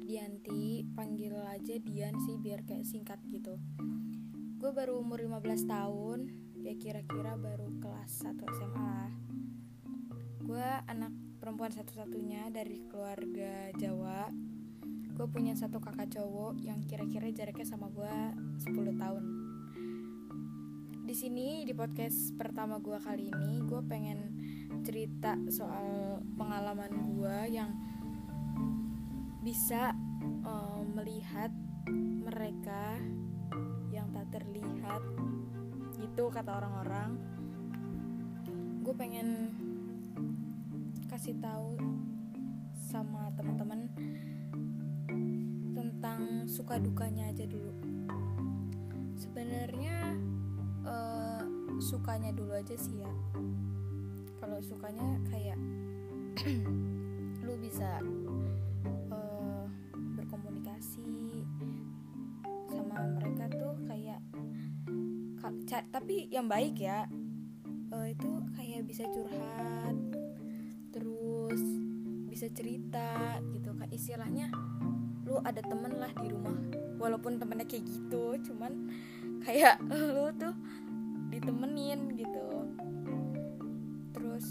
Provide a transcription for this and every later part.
Ardianti Panggil aja Dian sih biar kayak singkat gitu. Gue baru umur 15 tahun Ya kira-kira baru kelas 1 SMA lah. Gue anak perempuan satu-satunya dari keluarga Jawa. Gue punya satu kakak cowok yang kira-kira jaraknya sama gue 10 tahun. Di sini di podcast pertama gue kali ini gue pengen cerita soal pengalaman gue yang bisa uh, melihat mereka yang tak terlihat. Itu kata orang-orang. Gue pengen kasih tahu sama teman-teman tentang suka dukanya aja dulu. Sebenarnya uh, sukanya dulu aja sih ya. Kalau sukanya kayak lu bisa tapi yang baik ya. Uh, itu kayak bisa curhat terus bisa cerita gitu. Kan istilahnya lu ada temen lah di rumah walaupun temennya kayak gitu cuman kayak lu tuh ditemenin gitu. Terus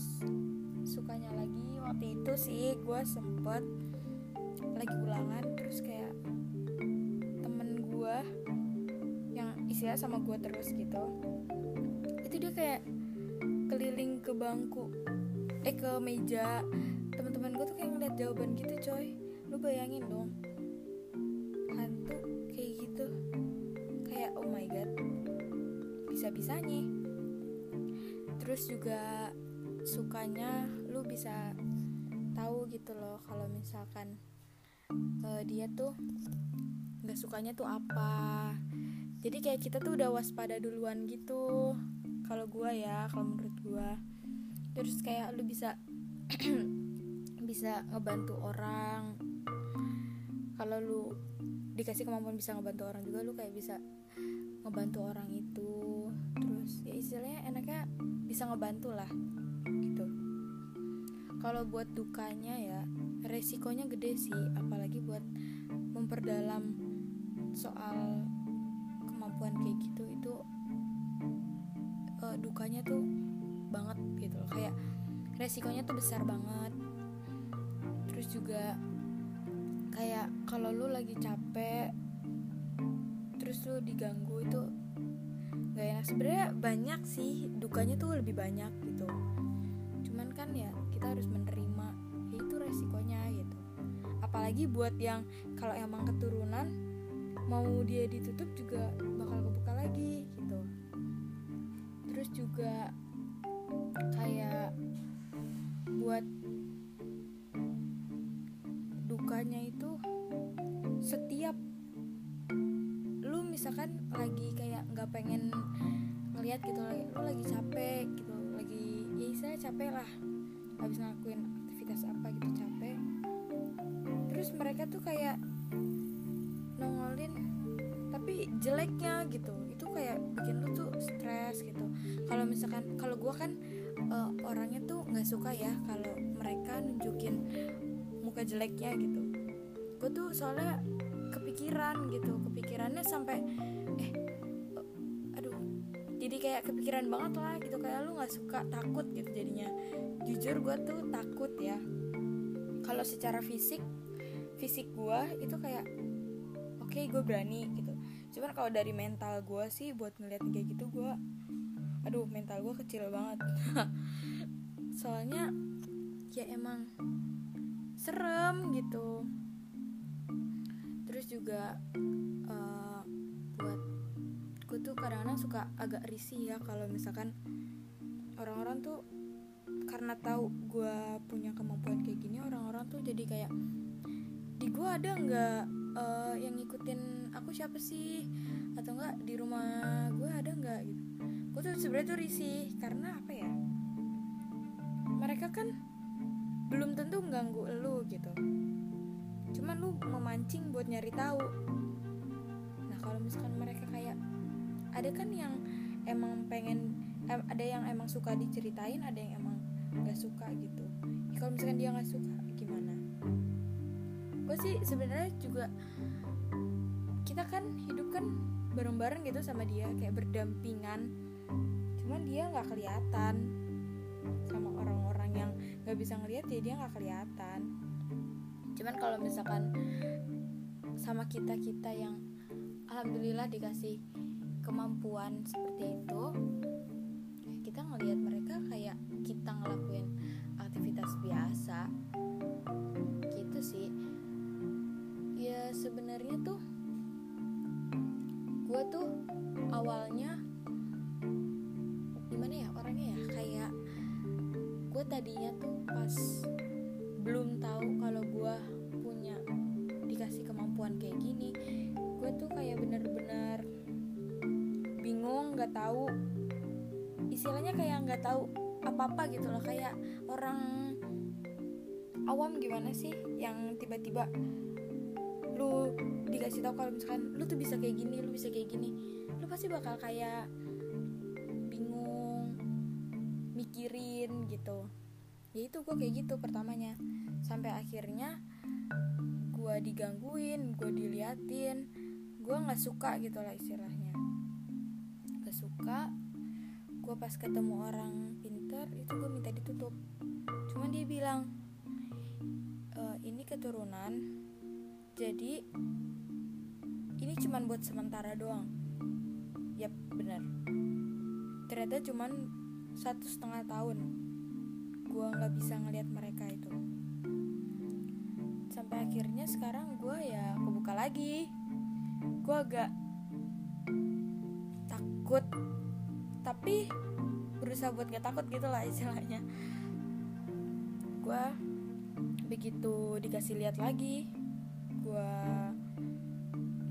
sukanya lagi waktu itu sih gue sempet lagi ulangan terus kayak istilah sama gue terus gitu. Itu dia kayak keliling ke bangku eh ke meja. Teman-teman gue tuh kayak ngeliat jawaban gitu coy. Lu bayangin dong hantu kayak gitu. Kayak oh my god bisa-bisanya. Terus juga sukanya lu bisa tahu gitu loh kalau misalkan uh, dia tuh nggak sukanya tuh apa jadi kayak kita tuh udah waspada duluan gitu. Kalau gua ya kalau menurut gua. Terus kayak lu bisa bisa ngebantu orang. Kalau lu dikasih kemampuan bisa ngebantu orang juga lu kayak bisa ngebantu orang itu. Terus ya istilahnya enaknya bisa ngebantu lah gitu. Kalau buat dukanya ya resikonya gede sih. Apalagi buat memperdalam soal kemampuan kayak gitu itu uh, dukanya tuh banget gitu loh. Kayak resikonya tuh besar banget. Terus juga kayak kalau lu lagi capek terus lu diganggu itu gak enak. Sebenarnya banyak sih dukanya tuh lebih banyak gitu. Cuman kan ya kita harus menerima ya itu resikonya gitu. Apalagi buat yang kalau emang keturunan mau dia ditutup juga lagi gitu. Terus juga kayak buat dukanya itu setiap lu misalkan lagi kayak nggak pengen ngelihat gitu lagi lu lagi capek gitu lagi ya saya capek lah habis ngelakuin aktivitas apa gitu capek. Terus mereka tuh kayak nongolin tapi jeleknya gitu. Itu kayak bikin lu tuh stres gitu. Kalau misalkan kalau gue kan uh, orangnya tuh nggak suka ya kalau mereka nunjukin muka jeleknya gitu. Gue tuh soalnya kepikiran gitu. Kepikirannya sampai eh aduh jadi kayak kepikiran banget lah gitu. Kayak lu nggak suka takut gitu jadinya. Jujur gue tuh takut ya. Kalau secara fisik fisik gue itu kayak oke okay, gue berani gitu cuman kalau dari mental gue sih buat ngeliat kayak gitu gue aduh mental gue kecil banget. Soalnya ya emang serem gitu. Terus juga uh, buat gue tuh kadang-kadang suka agak risih ya kalau misalkan orang-orang tuh karena tahu gue punya kemampuan kayak gini orang-orang tuh jadi kayak di gue ada nggak uh, yang ngikutin aku siapa sih? Atau enggak di rumah gue ada nggak gitu. Gue tuh sebenarnya tuh risih karena apa ya? Mereka kan belum tentu ganggu lu gitu. Cuman lu memancing buat nyari tahu. Nah kalau misalkan mereka kayak ada kan yang emang pengen eh, ada yang emang suka diceritain ada yang emang nggak suka gitu. Kalau misalkan dia nggak suka gue sih sebenarnya juga kita kan hidup kan bareng-bareng gitu sama dia kayak berdampingan. Cuman dia nggak kelihatan sama orang-orang yang nggak bisa ngeliat ya dia nggak kelihatan. Cuman kalau misalkan sama kita kita yang alhamdulillah dikasih kemampuan seperti itu kita ngelihat mereka kayak kita ngelakuin aktivitas biasa tuh awalnya gimana ya orangnya ya? Kayak gue tadinya tuh pas belum tahu kalau gue punya dikasih kemampuan kayak gini gue tuh kayak bener-bener bingung nggak tahu istilahnya kayak nggak tahu apa-apa gitu loh. Kayak orang awam gimana sih yang tiba-tiba lu dikasih tahu kalau misalkan lu tuh bisa kayak gini lu bisa kayak gini lu pasti bakal kayak bingung mikirin gitu. Ya itu gue kayak gitu pertamanya. Sampai akhirnya gue digangguin gue diliatin gue nggak suka gitu lah istilahnya. Gak suka gue pas ketemu orang pinter itu gue minta ditutup. Cuman dia bilang e, ini keturunan jadi ini cuman buat sementara doang. Yap benar ternyata cuman satu setengah tahun gue nggak bisa ngelihat mereka itu. Sampai akhirnya sekarang gue ya kebuka lagi. Gue agak takut. Tapi berusaha buat gak takut gitu lah istilahnya. Gue begitu dikasih lihat lagi gue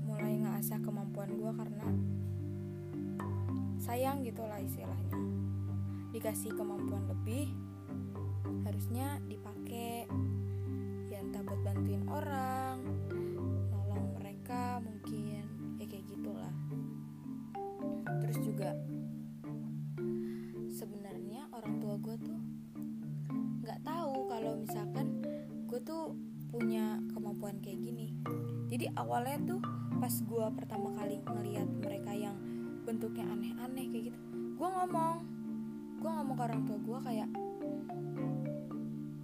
mulai ngasah kemampuan gue karena sayang gitu lah istilahnya. Dikasih kemampuan lebih harusnya dipakai. Ya entah buat bantuin orang awalnya tuh pas gue pertama kali ngeliat mereka yang bentuknya aneh-aneh kayak gitu gue ngomong gue ngomong ke orang tua gue kayak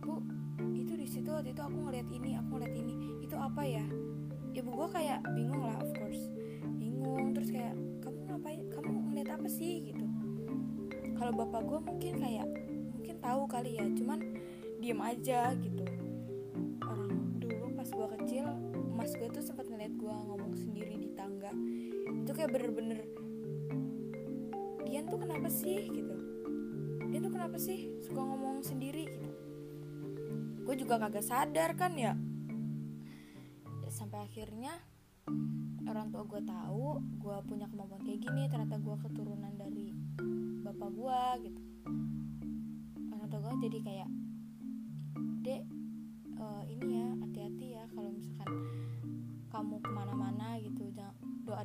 bu itu di situ waktu itu aku ngeliat ini aku ngeliat ini itu apa ya? Ibu gue kayak bingung lah of course bingung terus kayak kamu ngapain kamu ngeliat apa sih? Gitu. Kalau bapak gue mungkin kayak mungkin tahu kali ya cuman diem aja gitu ngomong sendiri di tangga. Itu kayak bener-bener Dian tuh kenapa sih? gitu. Dian tuh kenapa sih suka ngomong sendiri? gitu. Gue juga kagak sadar kan ya, ya sampai akhirnya orang tua gue tahu gue punya kemampuan kayak gini ternyata gue keturunan dari bapak gue gitu. Orang tua gue jadi kayak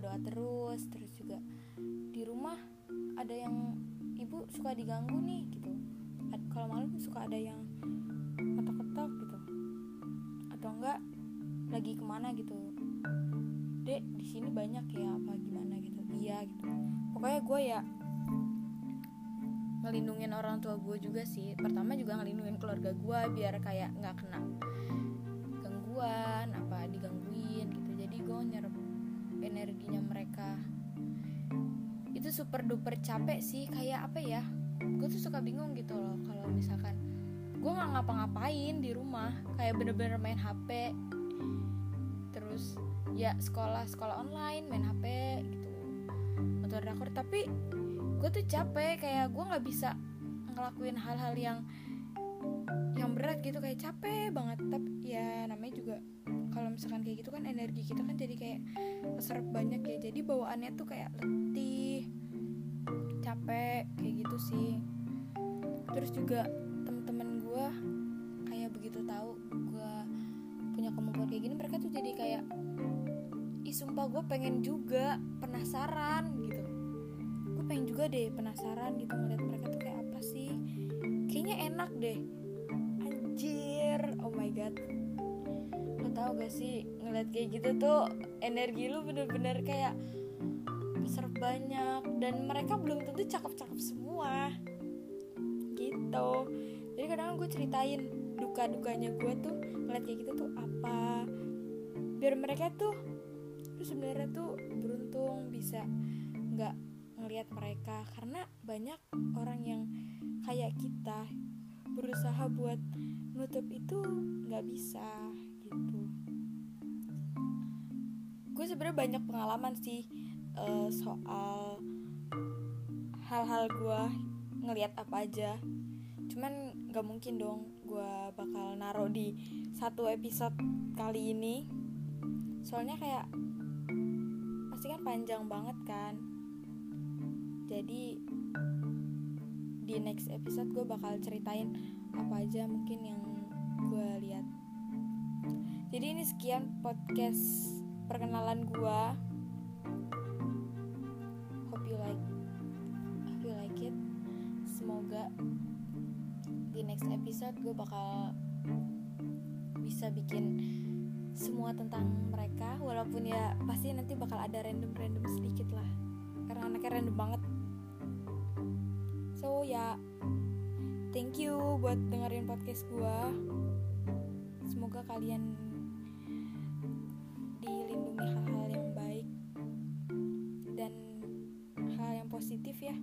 doa-doa terus terus juga di rumah ada yang ibu suka diganggu nih gitu. Kalau malam suka ada yang ketok-ketok gitu. Atau enggak lagi ke mana gitu. Dek di sini banyak ya apa gimana? gitu. Iya gitu. Pokoknya gue ya ngelindungin orang tua gue juga sih. Pertama juga ngelindungin keluarga gue biar kayak nggak kena gangguan apa digangguin gitu. Jadi gue nyerap energinya mereka. Itu super duper capek sih kayak apa ya gue tuh suka bingung gitu loh kalau misalkan gue nggak ngapa-ngapain di rumah kayak bener-bener main hp terus ya sekolah sekolah online main hp gitu motor drakor. Tapi gue tuh capek kayak gue nggak bisa ngelakuin hal-hal yang yang berat gitu kayak capek banget. Tapi ya namanya juga misalkan kayak gitu kan energi kita kan jadi kayak keserap banyak ya. Jadi bawaannya tuh kayak letih capek kayak gitu sih. Terus juga temen-temen gue kayak begitu tahu gue punya kemampuan kayak gini mereka tuh jadi kayak ih sumpah gue pengen juga penasaran gitu. Pengen juga deh penasaran gitu ngeliat mereka tuh kayak apa sih. Kayaknya enak deh. Anjir oh my god tahu gak sih ngeliat kayak gitu tuh energi lu bener-bener kayak besar banyak dan mereka belum tentu cakep-cakep semua. Gitu. Jadi kadang gue ceritain duka-dukanya gue tuh ngeliat kayak gitu tuh apa. Biar mereka tuh tuh sebenarnya tuh beruntung bisa nggak ngelihat mereka. Karena banyak orang yang kayak kita berusaha buat nutup itu nggak bisa gitu gue sebenarnya banyak pengalaman sih uh, soal hal-hal gue ngelihat apa aja. Cuman nggak mungkin dong gue bakal naruh di satu episode kali ini. Soalnya kayak pasti kan panjang banget kan. Jadi di next episode gue bakal ceritain apa aja mungkin yang gue lihat. Jadi ini sekian podcast perkenalan gue hope you like hope you like it. Semoga di next episode gue bakal bisa bikin semua tentang mereka. Walaupun ya pasti nanti bakal ada random-random sedikit lah. Karena anaknya random banget. So ya thank you buat dengerin podcast gue semoga kalian dilindungi hal-hal yang baik dan hal yang positif ya.